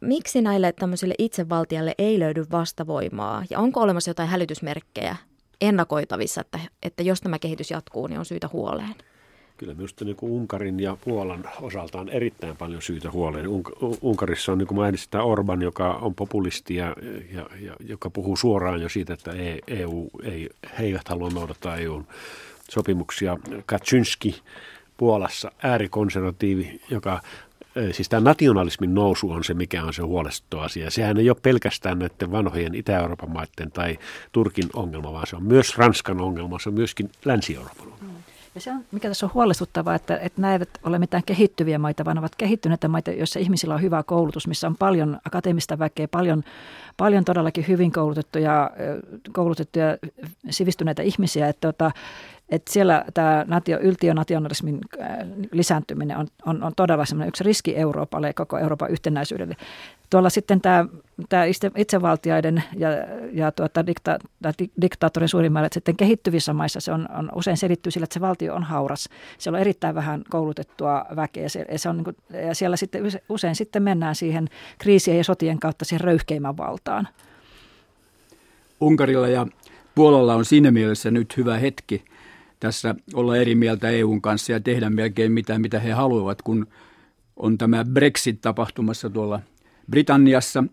Miksi näille tämmöisille itsevaltialle ei löydy vastavoimaa ja onko olemassa jotain hälytysmerkkejä ennakoitavissa, että, että jos tämä kehitys jatkuu, niin on syytä huoleen? Kyllä minusta niin Unkarin ja Puolan osalta on erittäin paljon syytä huoleen. Unkarissa on, niin kuin mainitsin, Orban, joka on populisti ja, ja, ja joka puhuu suoraan jo siitä, että EU e ei, he eivät halua noudattaa EUn sopimuksia. Kaczynski, Puolassa äärikonservatiivi, joka siis tämä nationalismin nousu on se, mikä on se huolestuttava asia. Sehän ei ole pelkästään näiden vanhojen Itä-Euroopan maiden tai Turkin ongelma, vaan se on myös Ranskan ongelma, se on myöskin Länsi-Euroopan ongelma. Ja se on, mikä tässä on huolestuttavaa, että, että nämä eivät ole mitään kehittyviä maita, vaan ovat kehittyneitä maita, joissa ihmisillä on hyvä koulutus, missä on paljon akateemista väkeä, paljon, paljon todellakin hyvin koulutettuja, koulutettuja sivistyneitä ihmisiä. Että, että, että siellä tämä natio, yltiönationalismin lisääntyminen on, on, on todella yksi riski Euroopalle ja koko Euroopan yhtenäisyydelle. Tuolla sitten tämä, tämä itsevaltiaiden ja, ja tuota, dikta, diktaattorin suurimmat sitten kehittyvissä maissa se on, on usein selittyy sillä, että se valtio on hauras. Siellä on erittäin vähän koulutettua väkeä se, se on niin kuin, ja siellä sitten usein sitten mennään siihen kriisien ja sotien kautta siihen röyhkeimmän valtaan. Unkarilla ja Puolalla on siinä mielessä nyt hyvä hetki tässä olla eri mieltä EUn kanssa ja tehdä melkein mitä, mitä he haluavat, kun on tämä Brexit tapahtumassa tuolla – Britanniassa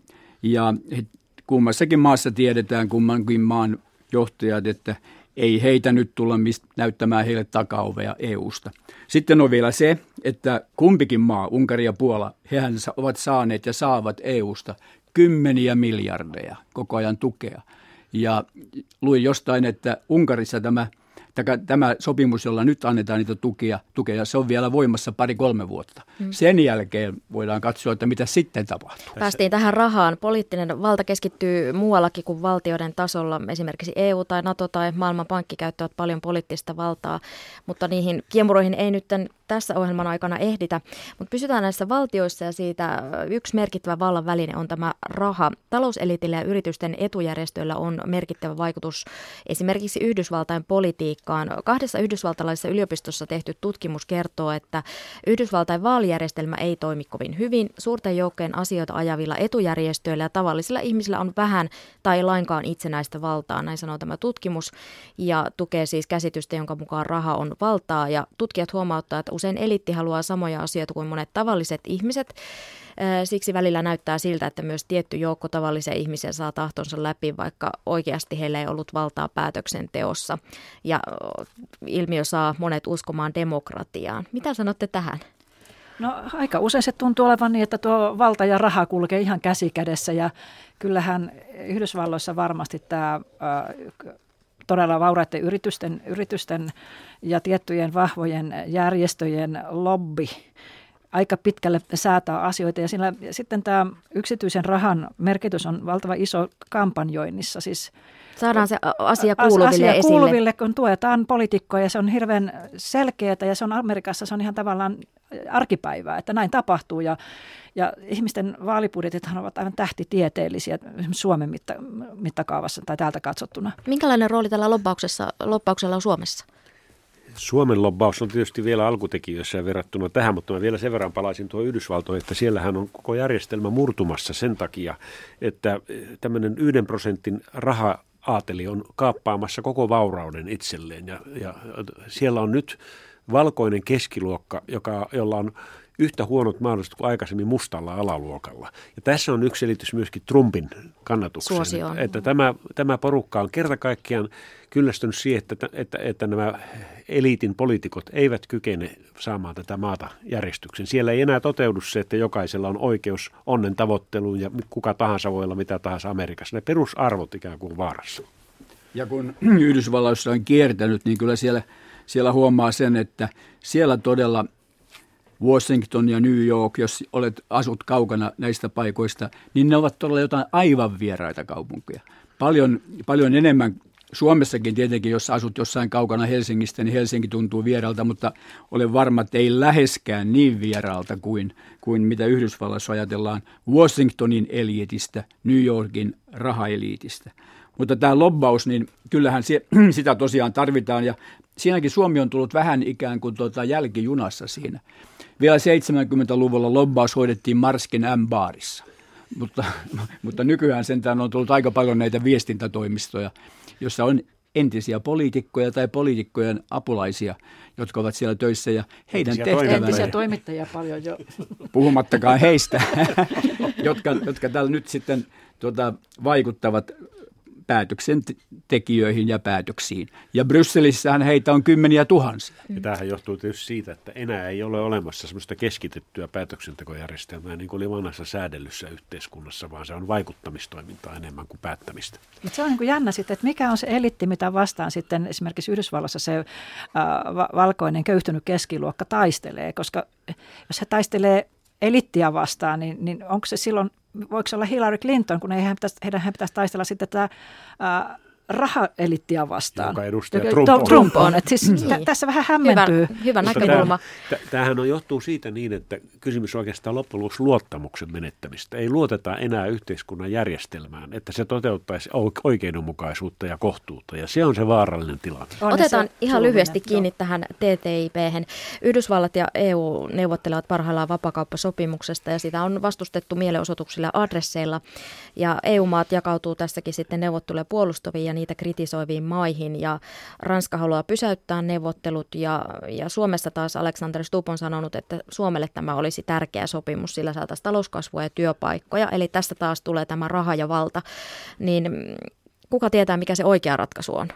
ja kummassakin maassa tiedetään kummankin maan johtajat, että ei heitä nyt tulla näyttämään heille takaovea EUsta. Sitten on vielä se, että kumpikin maa, Unkari ja Puola, hehän ovat saaneet ja saavat EUsta kymmeniä miljardeja koko ajan tukea. Ja luin jostain, että Unkarissa tämä tämä sopimus, jolla nyt annetaan niitä tukia, tukea, se on vielä voimassa pari-kolme vuotta. Mm. Sen jälkeen voidaan katsoa, että mitä sitten tapahtuu. Päästiin tähän rahaan. Poliittinen valta keskittyy muuallakin kuin valtioiden tasolla. Esimerkiksi EU tai NATO tai Maailmanpankki käyttävät paljon poliittista valtaa, mutta niihin kiemuroihin ei nyt tässä ohjelman aikana ehditä. Mutta pysytään näissä valtioissa ja siitä yksi merkittävä vallan väline on tämä raha. Talouselitillä ja yritysten etujärjestöillä on merkittävä vaikutus esimerkiksi Yhdysvaltain politiikkaan. Kahdessa yhdysvaltalaisessa yliopistossa tehty tutkimus kertoo, että Yhdysvaltain vaalijärjestelmä ei toimi kovin hyvin. Suurten joukkojen asioita ajavilla etujärjestöillä ja tavallisilla ihmisillä on vähän tai lainkaan itsenäistä valtaa, näin sanoo tämä tutkimus, ja tukee siis käsitystä, jonka mukaan raha on valtaa. Ja tutkijat huomauttaa, että usein eliitti haluaa samoja asioita kuin monet tavalliset ihmiset. Siksi välillä näyttää siltä, että myös tietty joukko tavallisia ihmisiä saa tahtonsa läpi, vaikka oikeasti heillä ei ollut valtaa päätöksenteossa. Ja ilmiö saa monet uskomaan demokratiaan. Mitä sanotte tähän? No aika usein se tuntuu olevan niin, että tuo valta ja raha kulkee ihan käsi kädessä ja kyllähän Yhdysvalloissa varmasti tämä todella vauraiden yritysten, yritysten ja tiettyjen vahvojen järjestöjen lobby aika pitkälle säätää asioita. Ja sillä, sitten tämä yksityisen rahan merkitys on valtava iso kampanjoinnissa. Siis Saadaan se asia kuuluville asia esille. kuuluville, kun tuetaan poliitikkoja. Se on hirveän selkeää ja se on Amerikassa se on ihan tavallaan arkipäivää, että näin tapahtuu. Ja, ja ihmisten vaalibudjetithan ovat aivan tähtitieteellisiä Suomen mitta, mittakaavassa tai täältä katsottuna. Minkälainen rooli tällä lobbauksessa, lobbauksella on Suomessa? Suomen lobbaus on tietysti vielä alkutekijöissä verrattuna tähän, mutta mä vielä sen verran palaisin tuo Yhdysvaltoihin, että siellähän on koko järjestelmä murtumassa sen takia, että tämmöinen yhden prosentin raha aateli on kaappaamassa koko vaurauden itselleen. Ja, ja siellä on nyt valkoinen keskiluokka, joka, jolla on yhtä huonot mahdollisuudet kuin aikaisemmin mustalla alaluokalla. Ja tässä on yksi selitys myöskin Trumpin kannatukseen, että, että tämä, tämä porukka on kerta kaikkiaan kyllästynyt siihen, että, että, että nämä eliitin poliitikot eivät kykene saamaan tätä maata järjestyksen. Siellä ei enää toteudu se, että jokaisella on oikeus onnen tavoitteluun ja kuka tahansa voi olla mitä tahansa Amerikassa. Ne perusarvot ikään kuin vaarassa. Ja kun Yhdysvalloissa on kiertänyt, niin kyllä siellä, siellä huomaa sen, että siellä todella Washington ja New York, jos olet, asut kaukana näistä paikoista, niin ne ovat todella jotain aivan vieraita kaupunkeja. Paljon, paljon enemmän Suomessakin tietenkin, jos asut jossain kaukana Helsingistä, niin Helsinki tuntuu vieralta, mutta olen varma, että ei läheskään niin vieraalta kuin, kuin mitä Yhdysvalloissa ajatellaan Washingtonin eliitistä, New Yorkin rahaeliitistä. Mutta tämä lobbaus, niin kyllähän se, sitä tosiaan tarvitaan ja siinäkin Suomi on tullut vähän ikään kuin tuota jälkijunassa siinä. Vielä 70-luvulla lobbaus hoidettiin Marskin M-baarissa, mutta, mutta nykyään sentään on tullut aika paljon näitä viestintätoimistoja, jossa on entisiä poliitikkoja tai poliitikkojen apulaisia, jotka ovat siellä töissä ja heidän tehtävänsä. Entisiä toimittajia paljon jo. Puhumattakaan heistä, jotka, jotka täällä nyt sitten tuota, vaikuttavat päätöksentekijöihin ja päätöksiin. Ja Brysselissähän heitä on kymmeniä tuhansia. Ja tämähän johtuu tietysti siitä, että enää ei ole olemassa semmoista keskitettyä päätöksentekojärjestelmää niin kuin oli vanhassa säädellyssä yhteiskunnassa, vaan se on vaikuttamistoimintaa enemmän kuin päättämistä. Mutta se on niin kuin jännä sitten, että mikä on se elitti, mitä vastaan sitten esimerkiksi Yhdysvallassa se äh, valkoinen köyhtynyt keskiluokka taistelee, koska jos he taistelee elittiä vastaan, niin, niin onko se silloin, voiko se olla Hillary Clinton, kun heidän pitäisi, heidän pitäisi taistella sitten tätä ää, rahaelittiä vastaan. Joka edustaja Trump on. Trump on. Et siis niin. t- tässä vähän hämmentyy. Hyvä, hyvä näkökulma. Tämähän on johtuu siitä niin, että kysymys on oikeastaan loppujen lopuksi luottamuksen menettämistä. Ei luoteta enää yhteiskunnan järjestelmään, että se toteuttaisi oikeudenmukaisuutta ja kohtuutta. Ja se on se vaarallinen tilanne. On Otetaan se ihan lyhyesti kiinni joo. tähän ttip. Yhdysvallat ja EU neuvottelevat parhaillaan vapakauppasopimuksesta ja sitä on vastustettu mielenosoituksilla adresseilla. Ja EU-maat jakautuu tässäkin sitten neuvotteluja puolustaviin ja niitä kritisoiviin maihin ja Ranska haluaa pysäyttää neuvottelut ja, ja Suomessa taas Alexander Stubb on sanonut, että Suomelle tämä olisi tärkeä sopimus, sillä saataisiin talouskasvua ja työpaikkoja, eli tästä taas tulee tämä raha ja valta, niin kuka tietää mikä se oikea ratkaisu on?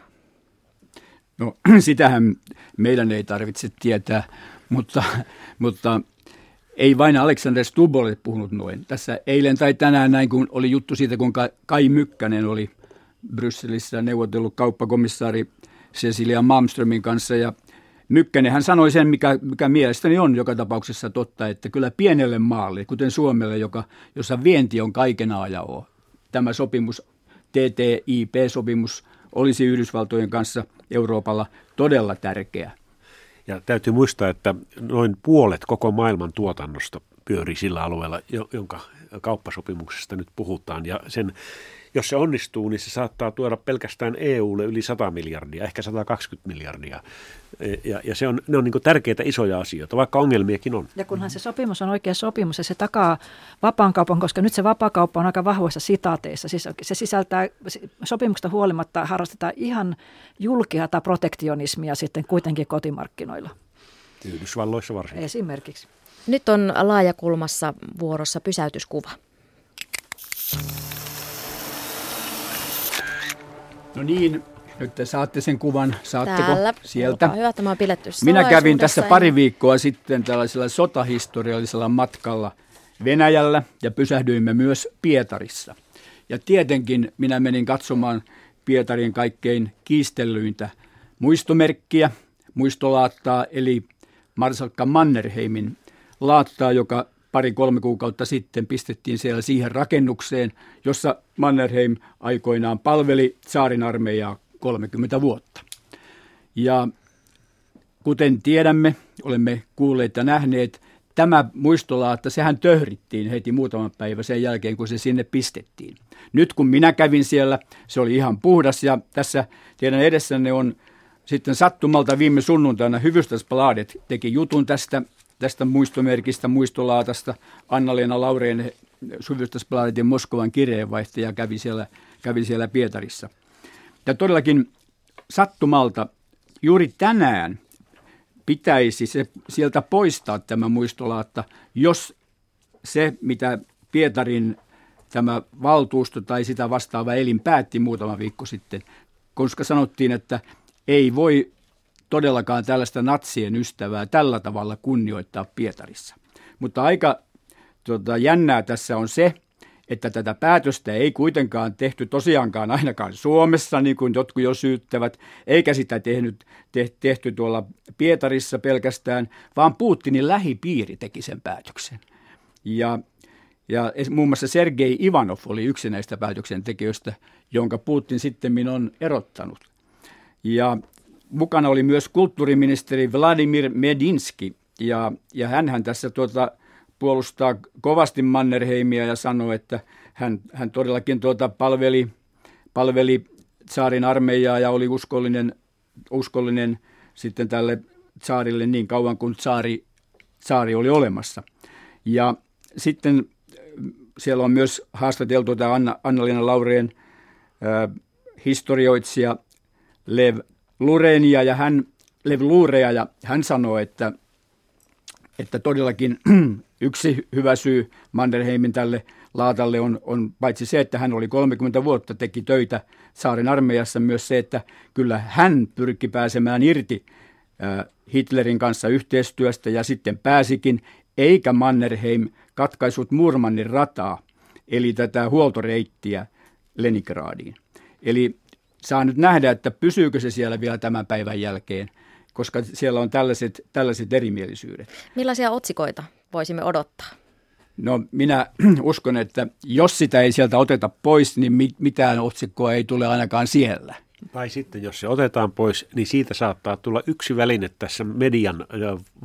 No sitähän meidän ei tarvitse tietää, mutta, mutta ei vain Alexander Stubb ole puhunut noin. Tässä eilen tai tänään näin, kun oli juttu siitä, kun Kai Mykkänen oli – Brysselissä neuvotellut kauppakomissaari Cecilia Malmströmin kanssa ja Mykkänen hän sanoi sen, mikä, mikä mielestäni on joka tapauksessa totta, että kyllä pienelle maalle, kuten Suomelle, joka, jossa vienti on kaiken ajan tämä sopimus, TTIP-sopimus, olisi Yhdysvaltojen kanssa Euroopalla todella tärkeä. Ja täytyy muistaa, että noin puolet koko maailman tuotannosta pyörii sillä alueella, jonka kauppasopimuksesta nyt puhutaan. Ja sen jos se onnistuu, niin se saattaa tuoda pelkästään EUlle yli 100 miljardia, ehkä 120 miljardia. E, ja, ja se on, ne on niin tärkeitä isoja asioita, vaikka ongelmiakin on. Ja kunhan se sopimus on oikea sopimus ja se takaa vapaakaupan, koska nyt se vapaakauppa on aika vahvoissa sitaateissa. Siis se sisältää, sopimuksesta huolimatta harrastetaan ihan julkeata protektionismia sitten kuitenkin kotimarkkinoilla. Yhdysvalloissa varsinkin. Esimerkiksi. Nyt on laajakulmassa vuorossa pysäytyskuva. No niin, nyt te saatte sen kuvan. Saatteko Täällä. sieltä? Hyvä, tämä on piletty Minä kävin tässä pari viikkoa sitten tällaisella sotahistoriallisella matkalla Venäjällä ja pysähdyimme myös Pietarissa. Ja tietenkin minä menin katsomaan Pietarin kaikkein kiistellyintä muistomerkkiä, muistolaattaa, eli Marsalkka Mannerheimin laattaa, joka pari-kolme kuukautta sitten pistettiin siellä siihen rakennukseen, jossa Mannerheim aikoinaan palveli saarin armeijaa 30 vuotta. Ja kuten tiedämme, olemme kuulleet ja nähneet, tämä muistolaatta, sehän töhrittiin heti muutaman päivän sen jälkeen, kun se sinne pistettiin. Nyt kun minä kävin siellä, se oli ihan puhdas ja tässä teidän edessänne on sitten sattumalta viime sunnuntaina Hyvystasbladet teki jutun tästä tästä muistomerkistä, muistolaatasta. Anna-Leena Laureen Suvystasplanetin Moskovan kirjeenvaihtaja kävi siellä, kävi siellä Pietarissa. Ja todellakin sattumalta juuri tänään pitäisi se sieltä poistaa tämä muistolaatta, jos se, mitä Pietarin tämä valtuusto tai sitä vastaava elin päätti muutama viikko sitten, koska sanottiin, että ei voi todellakaan tällaista natsien ystävää tällä tavalla kunnioittaa Pietarissa. Mutta aika tota, jännää tässä on se, että tätä päätöstä ei kuitenkaan tehty tosiaankaan ainakaan Suomessa, niin kuin jotkut jo syyttävät, eikä sitä tehnyt, te, tehty tuolla Pietarissa pelkästään, vaan Putinin lähipiiri teki sen päätöksen. Ja, ja muun muassa Sergei Ivanov oli yksi näistä päätöksentekijöistä, jonka Putin sitten on erottanut. Ja mukana oli myös kulttuuriministeri Vladimir Medinski, ja, ja hän tässä tuota, puolustaa kovasti Mannerheimia ja sanoo, että hän, hän todellakin tuota palveli, palveli saarin armeijaa ja oli uskollinen, uskollinen sitten tälle saarille niin kauan kuin saari, saari oli olemassa. Ja sitten siellä on myös haastateltu tämä Anna, Anna-Leena Laureen äh, historioitsija Lev Lurenia ja hän, Lev Lurea ja hän sanoi, että, että todellakin yksi hyvä syy Manderheimin tälle Laatalle on, on paitsi se, että hän oli 30 vuotta, teki töitä saaren armeijassa, myös se, että kyllä hän pyrki pääsemään irti Hitlerin kanssa yhteistyöstä ja sitten pääsikin, eikä Mannerheim katkaisut Murmannin rataa, eli tätä huoltoreittiä Leningradiin. Eli saa nyt nähdä, että pysyykö se siellä vielä tämän päivän jälkeen, koska siellä on tällaiset, tällaiset erimielisyydet. Millaisia otsikoita voisimme odottaa? No minä uskon, että jos sitä ei sieltä oteta pois, niin mitään otsikkoa ei tule ainakaan siellä. Tai sitten jos se otetaan pois, niin siitä saattaa tulla yksi väline tässä median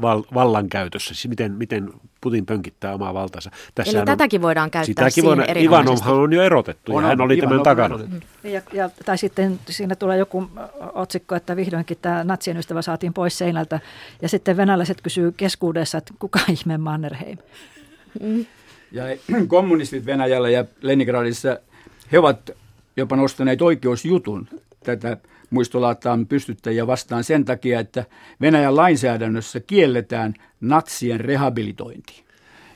val- vallankäytössä, siis miten, miten Putin pönkittää omaa valtansa. Tässä Eli tätäkin voidaan käyttää sitäkin voidaan, Ivanovhan on jo erotettu on, ja hän oli Ivanov tämän takana. Ja, ja, tai sitten siinä tulee joku otsikko, että vihdoinkin tämä natsien ystävä saatiin pois seinältä ja sitten venäläiset kysyy keskuudessa, että kuka ihme Mannerheim? Mm. Ja kommunistit Venäjällä ja Leningradissa, he ovat jopa nostaneet oikeusjutun tätä muistolaattaan pystyttäjiä vastaan sen takia, että Venäjän lainsäädännössä kielletään natsien rehabilitointi.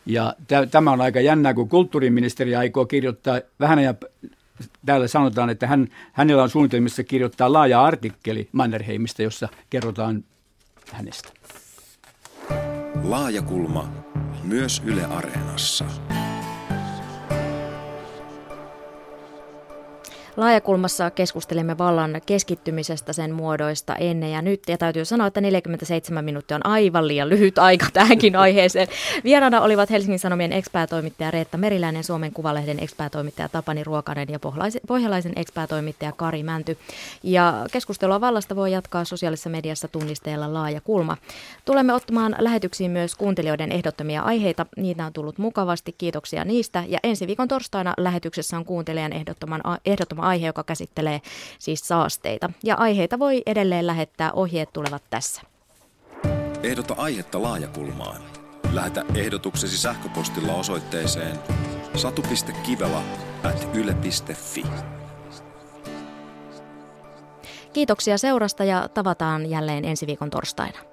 Ja t- tämä on aika jännää, kun kulttuuriministeri aikoo kirjoittaa vähän ja täällä sanotaan, että hän, hänellä on suunnitelmissa kirjoittaa laaja artikkeli Mannerheimista, jossa kerrotaan hänestä. Laajakulma myös Yle Areenassa. Laajakulmassa keskustelimme vallan keskittymisestä, sen muodoista ennen ja nyt. Ja täytyy sanoa, että 47 minuuttia on aivan liian lyhyt aika tähänkin aiheeseen. Vieraana olivat Helsingin Sanomien ekspäätoimittaja Reetta Meriläinen, Suomen Kuvalehden ekspäätoimittaja Tapani Ruokanen ja pohjalaisen ekspäätoimittaja Kari Mänty. Ja keskustelua vallasta voi jatkaa sosiaalisessa mediassa tunnisteella Laaja Kulma. Tulemme ottamaan lähetyksiin myös kuuntelijoiden ehdottomia aiheita. Niitä on tullut mukavasti. Kiitoksia niistä. Ja ensi viikon torstaina lähetyksessä on kuuntelijan ehdottoman, ehdottoman aihe, joka käsittelee siis saasteita. Ja aiheita voi edelleen lähettää, ohjeet tulevat tässä. Ehdota aihetta laajakulmaan. Lähetä ehdotuksesi sähköpostilla osoitteeseen satu.kivela at yle.fi. Kiitoksia seurasta ja tavataan jälleen ensi viikon torstaina.